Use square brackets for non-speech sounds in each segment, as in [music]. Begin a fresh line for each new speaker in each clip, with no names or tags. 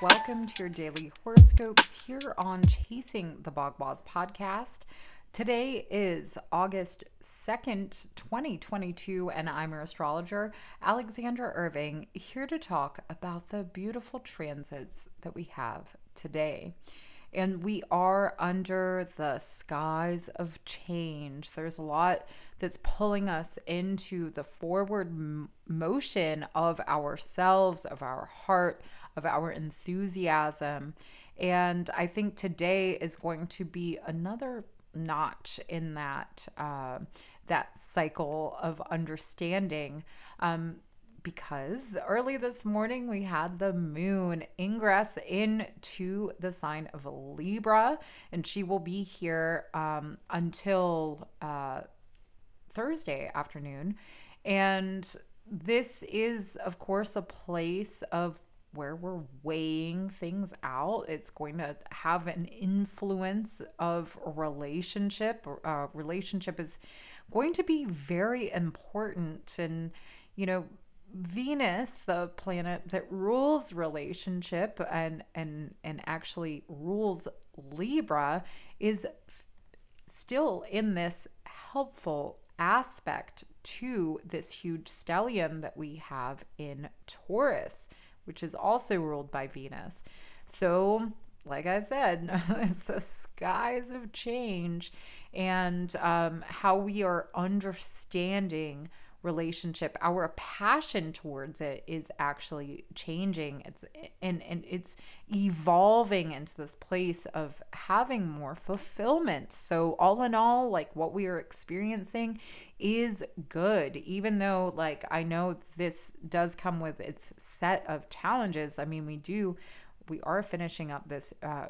Welcome to your daily horoscopes here on Chasing the Bagua podcast. Today is August 2nd, 2022, and I'm your astrologer, Alexandra Irving, here to talk about the beautiful transits that we have today. And we are under the skies of change. There's a lot that's pulling us into the forward m- motion of ourselves, of our heart, of our enthusiasm. And I think today is going to be another notch in that uh, that cycle of understanding. Um, because early this morning we had the moon ingress into the sign of Libra, and she will be here um, until uh, Thursday afternoon. And this is, of course, a place of where we're weighing things out. It's going to have an influence of relationship. Uh, relationship is going to be very important. And, you know, Venus, the planet that rules relationship and and and actually rules Libra, is f- still in this helpful aspect to this huge stellium that we have in Taurus which is also ruled by Venus. So, like I said, it's [laughs] the skies of change and um, how we are understanding relationship our passion towards it is actually changing. It's and and it's evolving into this place of having more fulfillment. So all in all like what we are experiencing is good. Even though like i know this does come with its set of challenges. I mean we do we are finishing up this uh,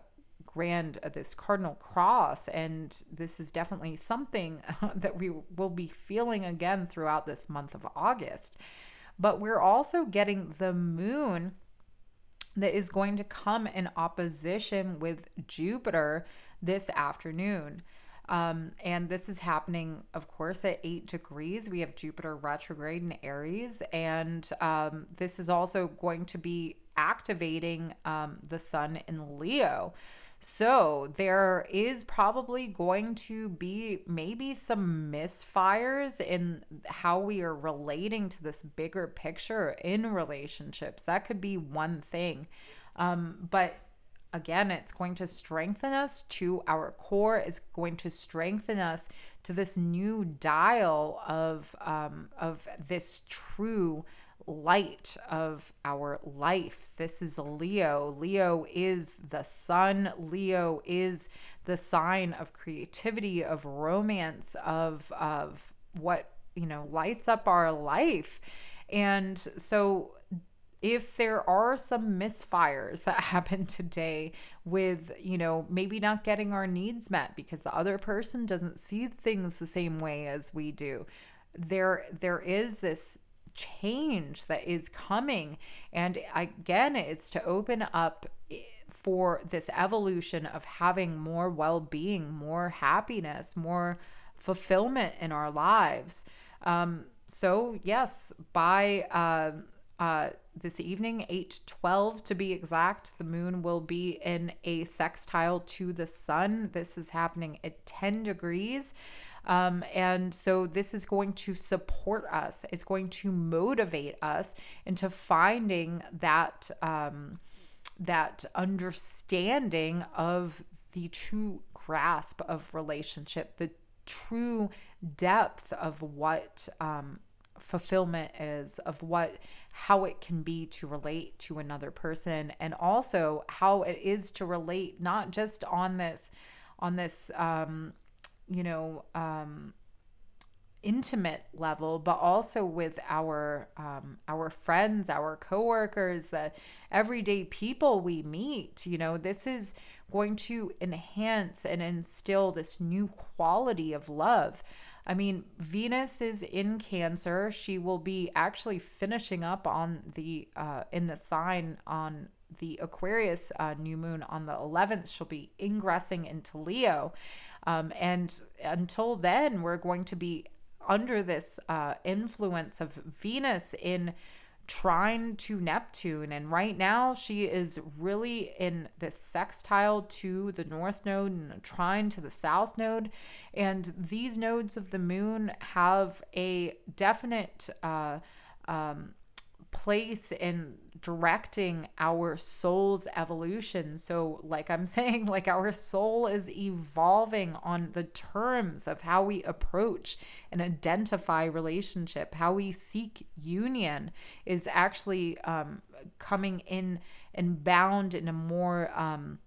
grand uh, this cardinal cross and this is definitely something [laughs] that we will be feeling again throughout this month of august but we're also getting the moon that is going to come in opposition with jupiter this afternoon um, and this is happening, of course, at eight degrees. We have Jupiter retrograde in Aries. And um, this is also going to be activating um, the sun in Leo. So there is probably going to be maybe some misfires in how we are relating to this bigger picture in relationships. That could be one thing. Um, but again, it's going to strengthen us to our core. It's going to strengthen us to this new dial of um, of this true light of our life. This is Leo. Leo is the sun. Leo is the sign of creativity, of romance, of of what, you know, lights up our life. And so if there are some misfires that [laughs] happen today with, you know, maybe not getting our needs met because the other person doesn't see things the same way as we do, there there is this change that is coming. And again, it's to open up for this evolution of having more well being, more happiness, more fulfillment in our lives. Um, so, yes, by uh, uh, this evening, 8 12 to be exact, the moon will be in a sextile to the sun. This is happening at 10 degrees. Um, and so this is going to support us, it's going to motivate us into finding that. Um, that understanding of the true grasp of relationship, the true depth of what um, fulfillment is, of what how it can be to relate to another person, and also how it is to relate not just on this on this um, you know, um, intimate level, but also with our um, our friends, our coworkers, the everyday people we meet. You know, this is going to enhance and instill this new quality of love. I mean, Venus is in Cancer. She will be actually finishing up on the uh, in the sign on the Aquarius uh, new moon on the 11th. She'll be ingressing into Leo. Um, and until then, we're going to be under this uh, influence of Venus in trine to Neptune. And right now, she is really in this sextile to the north node and trine to the south node. And these nodes of the moon have a definite uh, um, place in directing our soul's evolution. So, like I'm [laughs] saying, like our soul is evolving on the terms of how we approach and identify relationship, how we seek union is actually um, coming in and bound in a more um,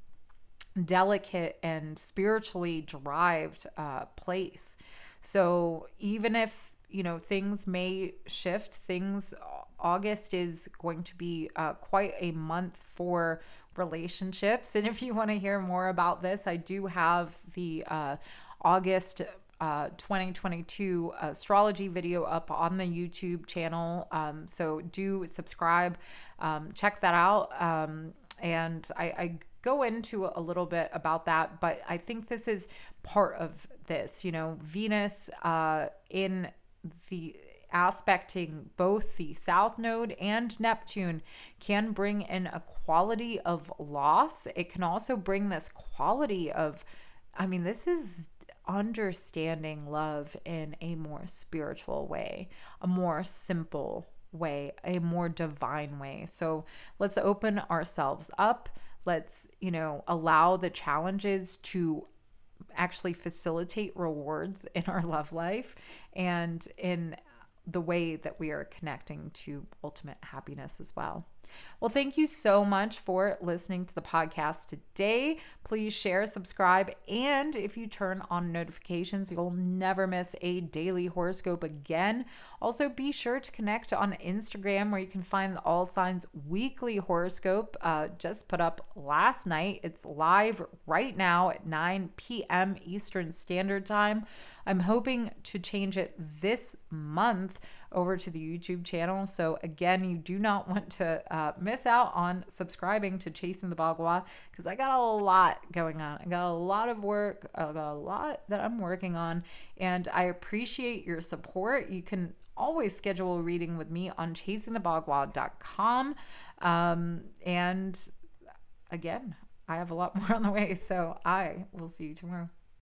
delicate and spiritually derived uh, place. So, even if you know things may shift things August is going to be uh, quite a month for relationships. And if you want to hear more about this, I do have the uh, August uh, 2022 astrology video up on the YouTube channel. Um, so do subscribe, um, check that out. Um, and I, I, go into a little bit about that, but I think this is part of this. You know, Venus uh, in the aspecting both the South Node and Neptune can bring in a quality of loss. It can also bring this quality of, I mean, this is understanding love in a more spiritual way, a more simple way, a more divine way. So let's open ourselves up. Let's, you know, allow the challenges to actually facilitate rewards in our love life and in the way that we are connecting to ultimate happiness as well. Well, thank you so much for listening to the podcast today. Please share, subscribe, and if you turn on notifications, you'll never miss a daily horoscope again. Also, be sure to connect on Instagram where you can find the All Signs weekly horoscope uh, just put up last night. It's live right now at 9 p.m. Eastern Standard Time. I'm hoping to change it this month over to the YouTube channel. So, again, you do not want to uh, miss out on subscribing to Chasing the Bagua because I got a lot going on. I got a lot of work, I got a lot that I'm working on, and I appreciate your support. You can always schedule a reading with me on chasingthebagua.com. Um, and again, I have a lot [laughs] more on the way, so I will see you tomorrow.